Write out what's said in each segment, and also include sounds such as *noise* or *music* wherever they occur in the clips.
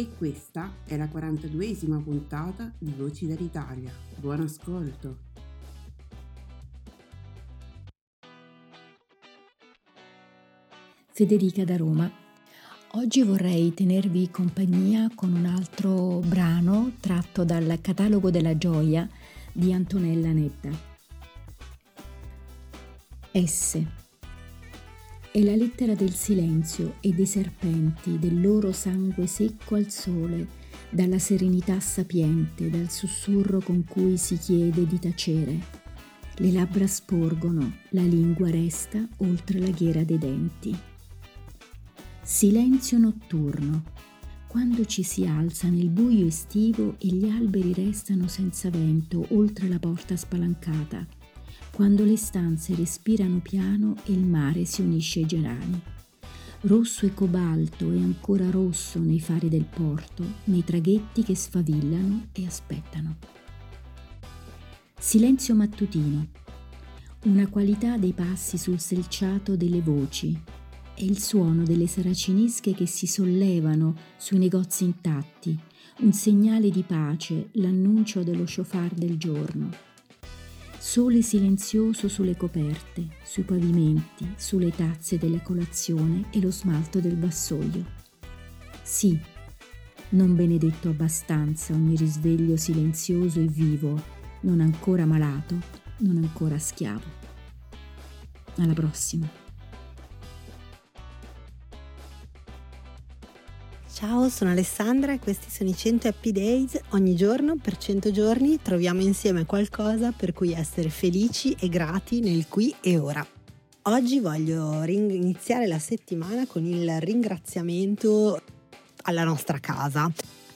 E questa è la 42esima puntata di Voci dall'Italia. Buon ascolto! Federica da Roma. Oggi vorrei tenervi compagnia con un altro brano tratto dal Catalogo della gioia di Antonella Nedda. S è la lettera del silenzio e dei serpenti, del loro sangue secco al sole, dalla serenità sapiente, dal sussurro con cui si chiede di tacere. Le labbra sporgono, la lingua resta oltre la ghiera dei denti. Silenzio notturno, quando ci si alza nel buio estivo e gli alberi restano senza vento oltre la porta spalancata quando le stanze respirano piano e il mare si unisce ai gerani. Rosso e cobalto e ancora rosso nei fari del porto, nei traghetti che sfavillano e aspettano. Silenzio mattutino. Una qualità dei passi sul selciato delle voci e il suono delle saracinesche che si sollevano sui negozi intatti, un segnale di pace, l'annuncio dello shofar del giorno sole silenzioso sulle coperte, sui pavimenti, sulle tazze della colazione e lo smalto del vassoio. Sì, non benedetto abbastanza ogni risveglio silenzioso e vivo, non ancora malato, non ancora schiavo. Alla prossima. Ciao, sono Alessandra e questi sono i 100 Happy Days. Ogni giorno, per 100 giorni, troviamo insieme qualcosa per cui essere felici e grati nel qui e ora. Oggi voglio iniziare la settimana con il ringraziamento alla nostra casa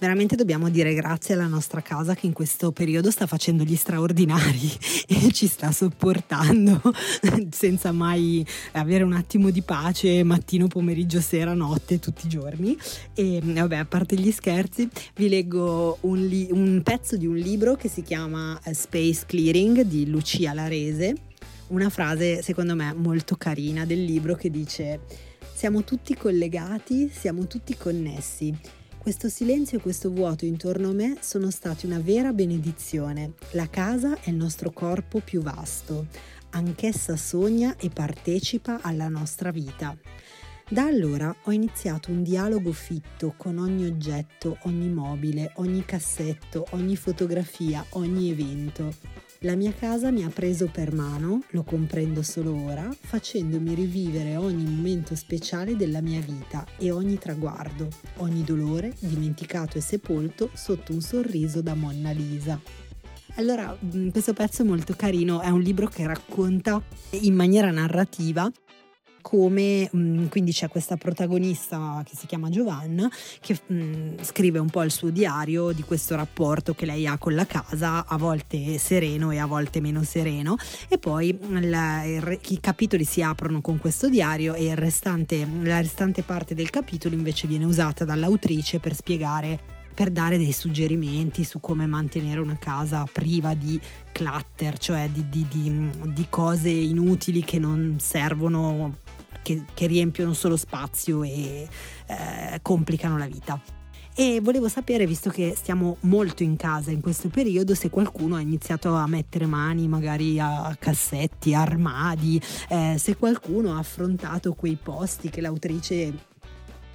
veramente dobbiamo dire grazie alla nostra casa che in questo periodo sta facendo gli straordinari *laughs* e ci sta sopportando *laughs* senza mai avere un attimo di pace mattino, pomeriggio, sera, notte, tutti i giorni. E vabbè, a parte gli scherzi, vi leggo un, li- un pezzo di un libro che si chiama eh, Space Clearing di Lucia Larese. Una frase secondo me molto carina del libro che dice siamo tutti collegati, siamo tutti connessi questo silenzio e questo vuoto intorno a me sono stati una vera benedizione. La casa è il nostro corpo più vasto. Anch'essa sogna e partecipa alla nostra vita. Da allora ho iniziato un dialogo fitto con ogni oggetto, ogni mobile, ogni cassetto, ogni fotografia, ogni evento. La mia casa mi ha preso per mano, lo comprendo solo ora, facendomi rivivere ogni momento speciale della mia vita e ogni traguardo, ogni dolore dimenticato e sepolto sotto un sorriso da Monna Lisa. Allora, mm, questo pezzo è molto carino, è un libro che racconta in maniera narrativa come mm, quindi c'è questa protagonista che si chiama Giovanna che mh, mm, scrive un po' il suo diario di questo rapporto che lei ha con la casa, a volte sereno e a volte meno sereno. E poi la, il, i capitoli si aprono con questo diario e restante, la restante parte del capitolo invece viene usata dall'autrice per spiegare per dare dei suggerimenti su come mantenere una casa priva di clutter, cioè di, di, di, di cose inutili che non servono che, che riempiono solo spazio e eh, complicano la vita. E volevo sapere, visto che stiamo molto in casa in questo periodo, se qualcuno ha iniziato a mettere mani magari a cassetti, armadi, eh, se qualcuno ha affrontato quei posti che l'autrice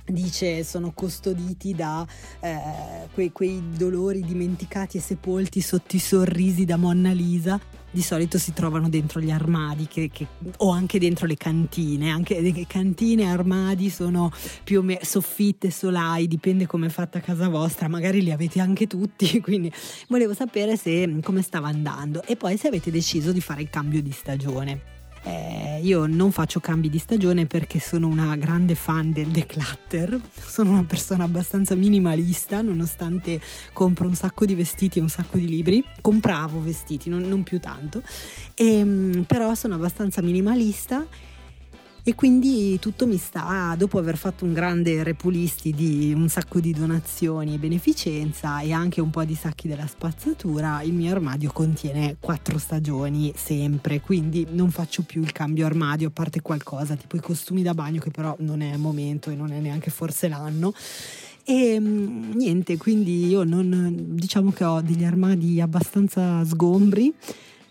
dice sono custoditi da eh, quei, quei, dolori dimenticati e sepolti sotto i sorrisi da Monna Lisa di solito si trovano dentro gli armadi che, che, o anche dentro le cantine anche le cantine armadi sono più o meno soffitte solai dipende come è fatta casa vostra magari li avete anche tutti *laughs* quindi volevo sapere se come stava andando e poi se avete deciso di fare il cambio di stagione eh, io non faccio cambi di stagione perché sono una grande fan del declutter, sono una persona abbastanza minimalista nonostante compro un sacco di vestiti e un sacco di libri, compravo vestiti, non, non più tanto, e, ehm, però sono abbastanza minimalista e quindi tutto mi sta, dopo aver fatto un grande repulisti di un sacco di donazioni e beneficenza e anche un po' di sacchi della spazzatura, il mio armadio contiene quattro stagioni sempre, quindi non faccio più il cambio armadio, a parte qualcosa, tipo i costumi da bagno che però non è momento e non è neanche forse l'anno. E mm, niente, quindi io non diciamo che ho degli armadi abbastanza sgombri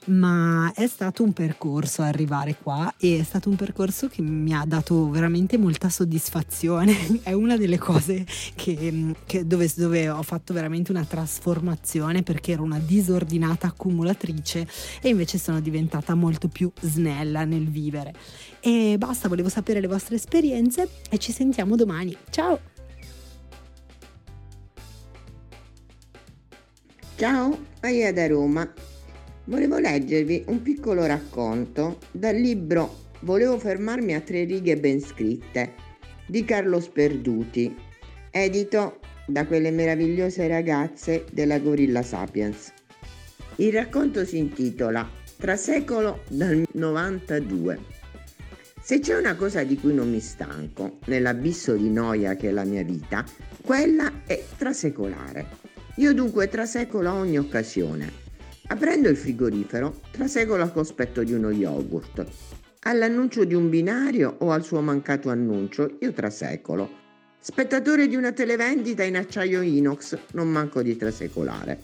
ma è stato un percorso arrivare qua e è stato un percorso che mi ha dato veramente molta soddisfazione. *laughs* è una delle cose che, che dove, dove, ho fatto veramente una trasformazione perché ero una disordinata accumulatrice e invece sono diventata molto più snella nel vivere. E basta, volevo sapere le vostre esperienze e ci sentiamo domani. Ciao! Ciao, Aia da Roma volevo leggervi un piccolo racconto dal libro Volevo fermarmi a tre righe ben scritte di Carlo Sperduti, edito da quelle meravigliose ragazze della Gorilla Sapiens. Il racconto si intitola Trasecolo dal 92. Se c'è una cosa di cui non mi stanco nell'abisso di noia che è la mia vita, quella è trasecolare. Io dunque trasecolo ogni occasione Aprendo il frigorifero, traseco la cospetto di uno yogurt. All'annuncio di un binario o al suo mancato annuncio, io trasecolo. Spettatore di una televendita in acciaio inox, non manco di trasecolare.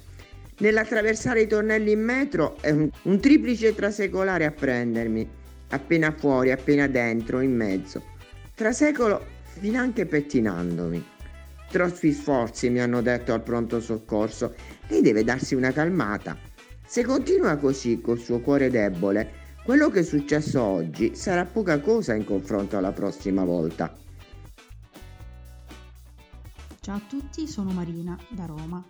Nell'attraversare i tornelli in metro è un, un triplice trasecolare a prendermi, appena fuori, appena dentro, in mezzo. Trasecolo finanche pettinandomi. Troppi sforzi mi hanno detto al pronto soccorso. Lei deve darsi una calmata. Se continua così col suo cuore debole, quello che è successo oggi sarà poca cosa in confronto alla prossima volta. Ciao a tutti, sono Marina da Roma.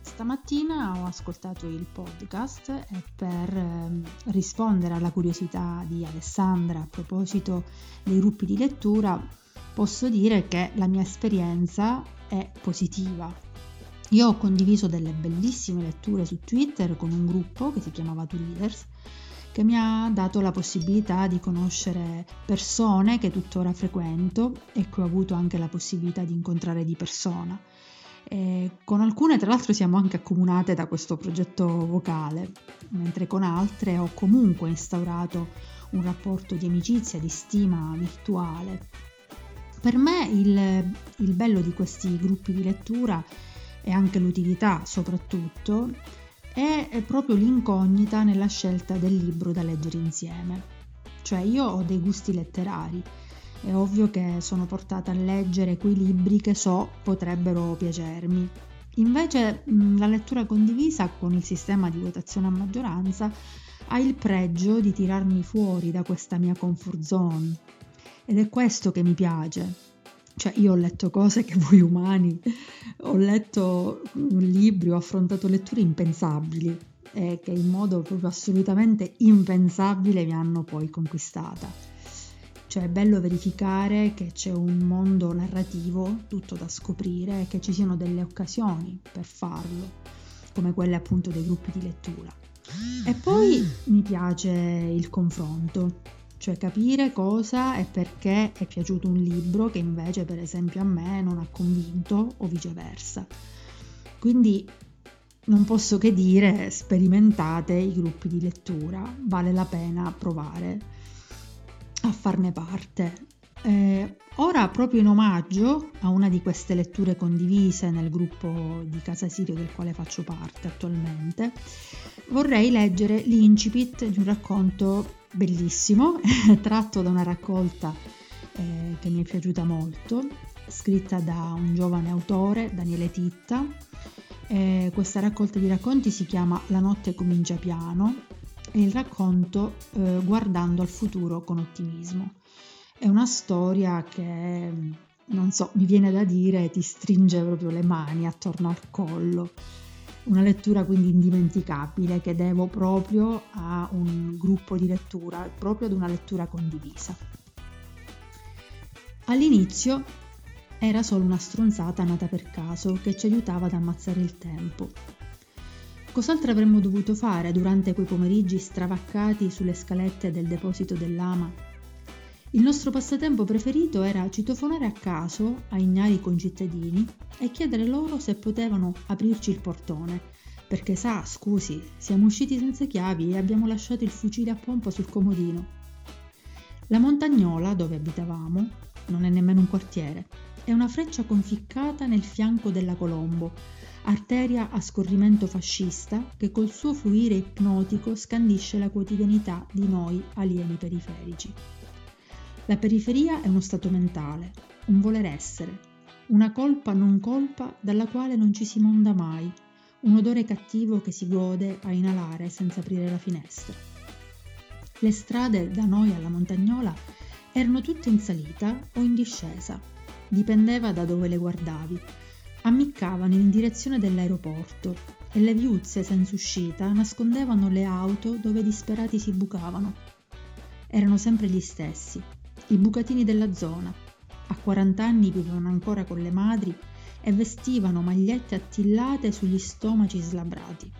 Stamattina ho ascoltato il podcast e per ehm, rispondere alla curiosità di Alessandra a proposito dei gruppi di lettura posso dire che la mia esperienza è positiva io ho condiviso delle bellissime letture su Twitter con un gruppo che si chiamava Two Leaders che mi ha dato la possibilità di conoscere persone che tuttora frequento e che ho avuto anche la possibilità di incontrare di persona. E con alcune tra l'altro siamo anche accomunate da questo progetto vocale, mentre con altre ho comunque instaurato un rapporto di amicizia, di stima virtuale. Per me il, il bello di questi gruppi di lettura è e anche l'utilità soprattutto, è proprio l'incognita nella scelta del libro da leggere insieme. Cioè io ho dei gusti letterari, è ovvio che sono portata a leggere quei libri che so potrebbero piacermi. Invece la lettura condivisa con il sistema di votazione a maggioranza ha il pregio di tirarmi fuori da questa mia comfort zone. Ed è questo che mi piace, cioè io ho letto cose che voi umani, ho letto libri, ho affrontato letture impensabili e che in modo proprio assolutamente impensabile mi hanno poi conquistata. Cioè è bello verificare che c'è un mondo narrativo tutto da scoprire e che ci siano delle occasioni per farlo, come quelle appunto dei gruppi di lettura. E poi mi piace il confronto, cioè capire cosa e perché è piaciuto un libro che invece per esempio a me non ha convinto o viceversa. Quindi non posso che dire sperimentate i gruppi di lettura, vale la pena provare. a farne parte. Eh, ora, proprio in omaggio a una di queste letture condivise nel gruppo di Casa Sirio del quale faccio parte attualmente, vorrei leggere l'incipit di un racconto bellissimo, *laughs* tratto da una raccolta eh, che mi è piaciuta molto, scritta da un giovane autore, Daniele Titta. Eh, questa raccolta di racconti si chiama La notte comincia piano e il racconto eh, Guardando al futuro con ottimismo. È una storia che, non so, mi viene da dire, ti stringe proprio le mani attorno al collo. Una lettura quindi indimenticabile che devo proprio a un gruppo di lettura, proprio ad una lettura condivisa. All'inizio era solo una stronzata nata per caso che ci aiutava ad ammazzare il tempo. Cos'altro avremmo dovuto fare durante quei pomeriggi stravaccati sulle scalette del deposito dell'ama il nostro passatempo preferito era citofonare a caso ai ignari concittadini e chiedere loro se potevano aprirci il portone, perché sa, scusi, siamo usciti senza chiavi e abbiamo lasciato il fucile a pompa sul comodino. La montagnola, dove abitavamo, non è nemmeno un quartiere, è una freccia conficcata nel fianco della Colombo, arteria a scorrimento fascista che col suo fluire ipnotico scandisce la quotidianità di noi alieni periferici. La periferia è uno stato mentale, un voler essere, una colpa non colpa dalla quale non ci si monda mai, un odore cattivo che si gode a inalare senza aprire la finestra. Le strade da noi alla montagnola erano tutte in salita o in discesa, dipendeva da dove le guardavi. Ammiccavano in direzione dell'aeroporto e le viuzze senza uscita nascondevano le auto dove disperati si bucavano. Erano sempre gli stessi, i bucatini della zona. A 40 anni vivevano ancora con le madri e vestivano magliette attillate sugli stomaci slabrati.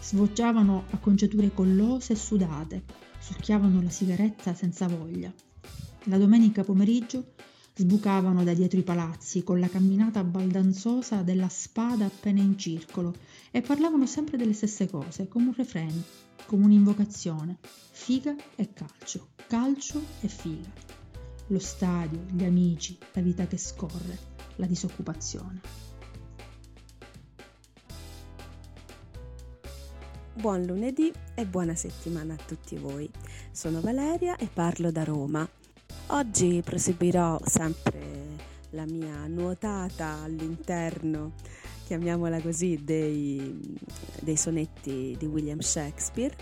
Svoggiavano acconciature collose e sudate, succhiavano la sigaretta senza voglia. La domenica pomeriggio sbucavano da dietro i palazzi con la camminata baldanzosa della spada appena in circolo e parlavano sempre delle stesse cose, come un refrain, come un'invocazione. Figa e calcio, calcio e figa lo stadio, gli amici, la vita che scorre, la disoccupazione. Buon lunedì e buona settimana a tutti voi. Sono Valeria e parlo da Roma. Oggi proseguirò sempre la mia nuotata all'interno, chiamiamola così, dei, dei sonetti di William Shakespeare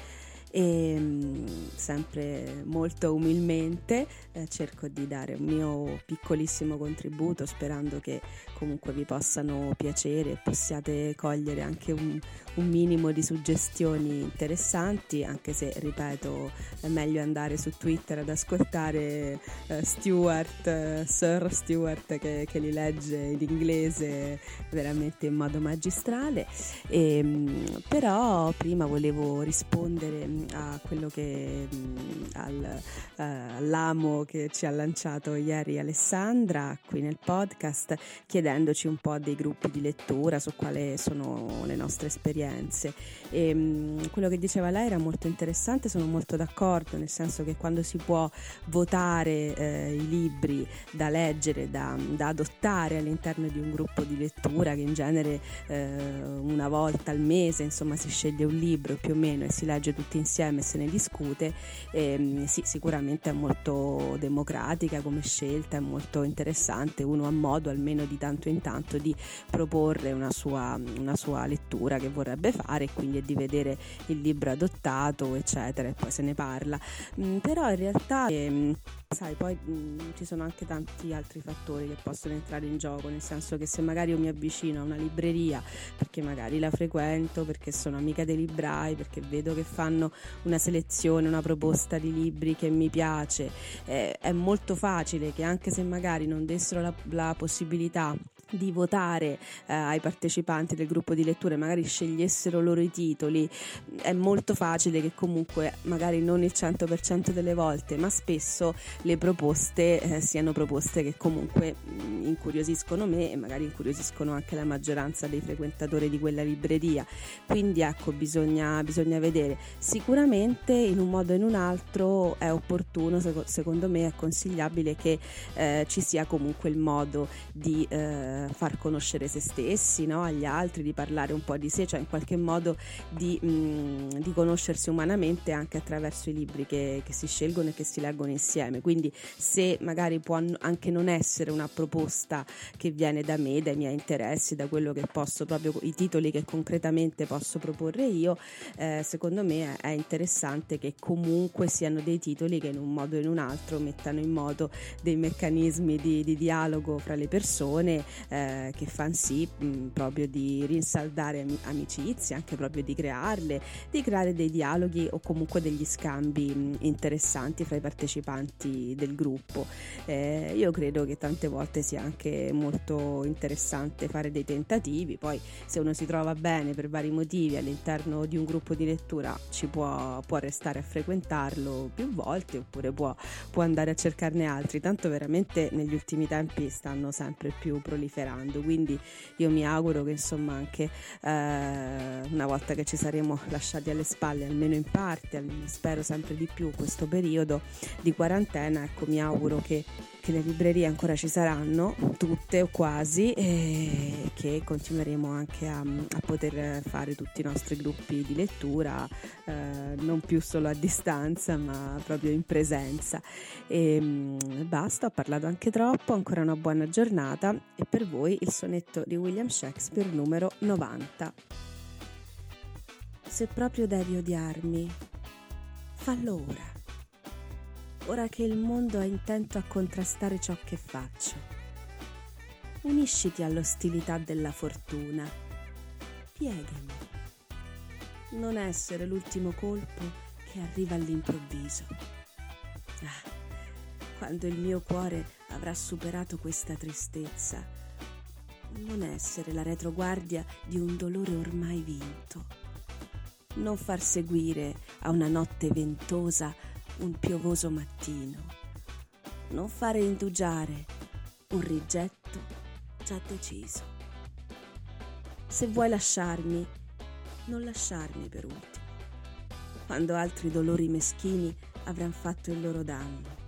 e mm, sempre molto umilmente eh, cerco di dare un mio piccolissimo contributo sperando che comunque vi possano piacere e possiate cogliere anche un, un minimo di suggestioni interessanti anche se ripeto è meglio andare su Twitter ad ascoltare eh, Stewart, eh, Sir Stewart che, che, li legge in inglese veramente in modo magistrale. E, ehm, però prima volevo rispondere a quello che al, uh, all'amo che ci ha lanciato ieri Alessandra qui nel podcast chiedendoci un po' dei gruppi di lettura su quali sono le nostre esperienze. E um, quello che diceva lei era molto interessante sono molto d'accordo nel senso che quando si può votare eh, i libri da leggere da, da, adottare all'interno di un gruppo di lettura che in genere eh, una volta al mese insomma si sceglie un libro più o meno e si legge tutti insieme insieme se ne discute, eh, sì, sicuramente è molto democratica come scelta, è molto interessante, uno ha modo almeno di tanto in tanto di proporre una sua, una sua lettura che vorrebbe fare e quindi di vedere il libro adottato, eccetera, e poi se ne parla. Mm, però in realtà... Eh, sai, poi mh, mm, ci sono anche tanti altri fattori che possono entrare in gioco, nel senso che se magari io mi avvicino a una libreria perché magari la frequento, perché sono amica dei librai, perché vedo che fanno una selezione, una proposta di libri che mi piace, eh, è molto facile che anche se magari non dessero la, la possibilità di votare eh, ai partecipanti del gruppo di lettura e magari scegliessero loro i titoli, è molto facile che comunque magari non il 100% delle volte, ma spesso le proposte eh, siano proposte che comunque mh, mm, incuriosiscono me e magari incuriosiscono anche la maggioranza dei frequentatori di quella libreria. Quindi ecco, bisogna, bisogna vedere. Sicuramente in un modo o in un altro è opportuno, secondo me è consigliabile che eh, ci sia comunque il modo di eh, far conoscere se stessi no? agli altri, di parlare un po' di sé, cioè in qualche modo di, mh, mm, di conoscersi umanamente anche attraverso i libri che, che, si scelgono e che si leggono insieme. Quindi se magari può anche non essere una proposta che viene da me, dai miei interessi, da quello che posso, proprio i titoli che concretamente posso proporre io, eh, secondo me è, interessante che comunque siano dei titoli che in un modo o in un altro mettano in moto dei meccanismi di, di dialogo fra le persone eh, che fanno sì mh, proprio di rinsaldare am- amicizie, anche proprio di crearle, di creare dei dialoghi o comunque degli scambi mh, interessanti fra i partecipanti del gruppo. Eh, io credo che tante volte sia anche molto interessante fare dei tentativi, poi se uno si trova bene per vari motivi all'interno di un gruppo di lettura ci può, può restare a frequentarlo più volte oppure può, può andare a cercarne altri, tanto veramente negli ultimi tempi stanno sempre più proliferando proliferando. Quindi io mi auguro che insomma anche eh, una volta che ci saremo lasciati alle spalle, almeno in parte, spero sempre di più questo periodo di quarantena, ecco mi auguro che che le librerie ancora ci saranno, tutte o quasi, e che continueremo anche a, a poter fare tutti i nostri gruppi di lettura, eh, non più solo a distanza, ma proprio in presenza. E mm, basta, ho parlato anche troppo, ancora una buona giornata e per voi il sonetto di William Shakespeare numero 90. Se proprio devi odiarmi, fallo ora ora che il mondo è intento a contrastare ciò che faccio. Unisciti all'ostilità della fortuna. Piegami. Non essere l'ultimo colpo che arriva all'improvviso. Ah, quando il mio cuore avrà superato questa tristezza, non essere la retroguardia di un dolore ormai vinto. Non far seguire a una notte ventosa un piovoso mattino. Non fare indugiare un rigetto già deciso. Se vuoi lasciarmi, non lasciarmi per ultimo, quando altri dolori meschini avranno fatto il loro danno.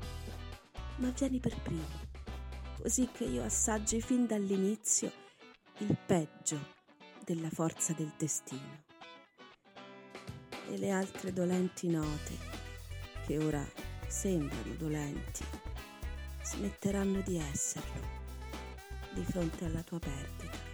Ma vieni per primo, così che io assaggi fin dall'inizio il peggio della forza del destino. E le altre dolenti note che ora sembrano dolenti, smetteranno di esserlo di fronte alla tua perdita.